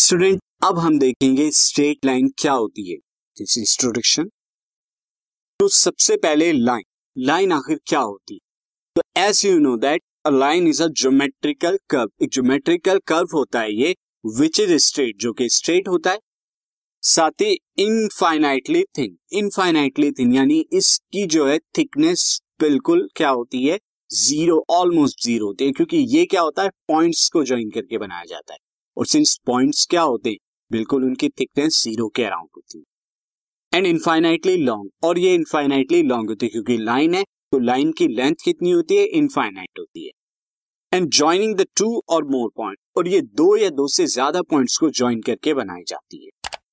Student अब हम देखेंगे स्ट्रेट लाइन क्या होती है। दिस इंट्रोडक्शन तो सबसे पहले लाइन लाइन आखिर क्या होती है? तो as you know that a line is a geometrical curve एक ज्योमेट्रिकल कर्व होता है ये विच इज़ स्ट्रेट जो कि स्ट्रेट होता है। साथ ही इनफाइनाइटली थिन इनफाइनाइटली थिन यानी इसकी जो है थिकनेस बिल्कुल क्या होती है? ज़ीरो ऑलमोस्ट ज़ीरो होती है, क्योंकि ये क्या होता है? पॉइंट्स को ज्वाइन करके बनाया जाता है। और सिंस पॉइंट्स क्या होते? बिल्कुल उनकी थिकनेस ज़ीरो के अराउंड होती है। एंड इनफाइनाइटली लॉन्ग और ये इनफाइनाइटली लॉन्ग होती है क्योंकि लाइन है तो लाइन की लेंथ कितनी होती है? इनफाइनाइट होती है। एंड ज्वाइनिंग द टू और मोर पॉइंट और ये दो या दो से ज़्यादा पॉइंट्स को ज्वाइन करके बनाई जाती है।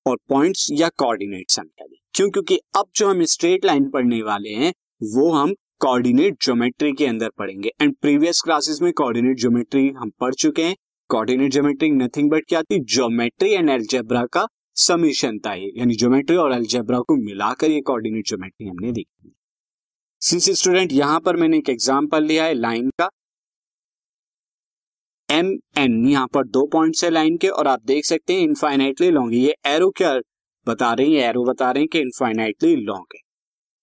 और पॉइंट्स या कोऑर्डिनेट्स हम कह क्यों? क्योंकि अब जो हम स्ट्रेट लाइन पढ़ने वाले हैं, वो हम कोऑर्डिनेट ज्योमेट्री के अंदर पढ़ेंगे। एंड प्रीवियस क्लासेस में कोऑर्डिनेट ज्योमेट्री हम पढ़ चुके हैं। कोऑर्डिनेट ज्योमेट्री नथिंग बट क्या थी? ज्योमेट्री एंड एल्जेब्रा का समीशन था ये। यानी ज्योमेट्री और एल्जेब्रा को मिलाकर ये कोऑर्डिनेट ज्योमेट्री हमने देखी। सिंस स्टूडेंट यहाँ पर मैंने एक एग्जांपल लिया है लाइन का। एम एन यहाँ पर दो पॉइंट्स है लाइन के और आप देख सकते हैं इनफाइनाइटली लॉन्ग ये एरो क्या बता रहे हैं? एरो बता रहे हैं कि इनफाइनाइटली लॉन्ग है।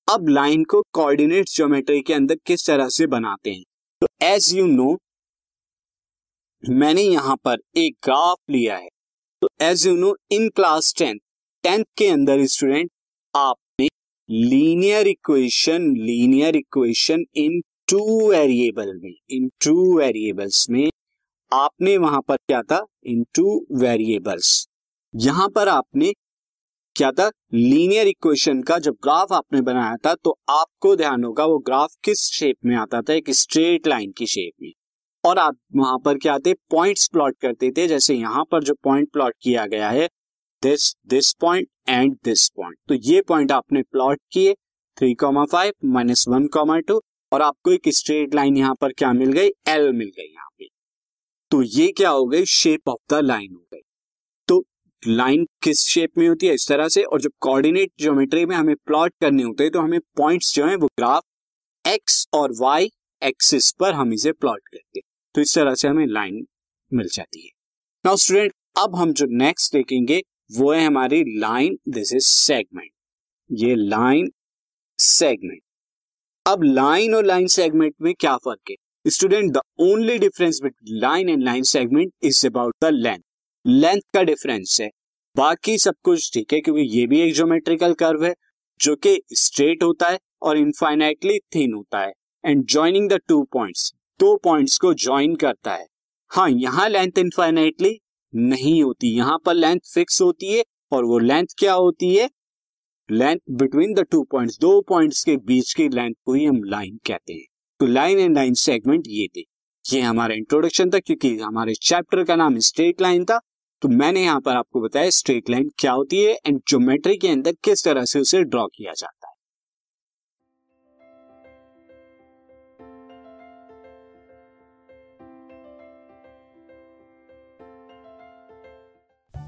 अब लाइन को कोऑर्डिनेट ज्योमेट्री के अंदर किस तरह से बनाते हैं? तो एज यू नो मैंने यहाँ पर एक ग्राफ लिया है। तो as you know in class tenth tenth के अंदर स्टूडेंट आपने linear equation linear equation in two variable में इन टू वेरिएबल्स में आपने वहाँ पर क्या था? इन टू वेरिएबल्स यहाँ पर आपने क्या था? लीनियर इक्वेशन का जब ग्राफ आपने बनाया था तो आपको ध्यान होगा वो ग्राफ किस शेप में आता था? एक स्ट्रेट लाइन की शेप में। और आप वहाँ पर क्या थे? पॉइंट्स प्लॉट करते थे, जैसे यहाँ पर जो पॉइंट प्लॉट किया गया है this this point and this point तो ये पॉइंट आपने प्लॉट किए three comma five minus one comma two और आपको एक स्ट्रेट लाइन यहाँ पर क्या मिल गई? एल मिल गई यहाँ पे। तो ये क्या हो गई? शेप ऑफ़ द लाइन हो गई। तो लाइन किस शेप में होती है? इस तरह से, और जब कोऑर्डिनेट ज्योमेट्री में हमें प्लॉट करने होते हैं तो हमें पॉइंट्स जो है, वो ग्राफ एक्स और वाई एक्सिस पर हम इसे प्लॉट करते हैं। तो इस तरह से हमें लाइन मिल जाती है। नाउ स्टूडेंट अब हम जो नेक्स्ट देखेंगे, वो है हमारी लाइन दिस इज़ सेगमेंट ये लाइन सेगमेंट अब लाइन और लाइन सेगमेंट में क्या फ़र्क है? Student the only difference between line and line segment is about the length length का डिफरेंस है। बाकी सब कुछ ठीक है, क्योंकि ये भी एक ज्योमेट्रिकल कर्व है, जो कि स्ट्रेट होता है और इनफाइनाइटली थिन होता है। And joining the two points दो पॉइंट्स को ज्वाइन करता है। हाँ यहाँ लेंथ इनफाइनाइटली नहीं होती। यहाँ पर लेंथ फिक्स होती है और वो लेंथ क्या होती है? Length between the two points दो पॉइंट्स के बीच की लेंथ को ही हम लाइन कहते हैं। तो लाइन एंड लाइन सेगमेंट ये थे। ये हमारा इंट्रोडक्शन था क्योंकि हमारे चैप्टर का नाम स्ट्रेट लाइन था। तो मैंने यहाँ पर आपको बताया स्ट्रेट लाइन क्या होती है एंड ज्योमेट्री के अंदर किस तरह से उसे ड्रॉ किया जाता है।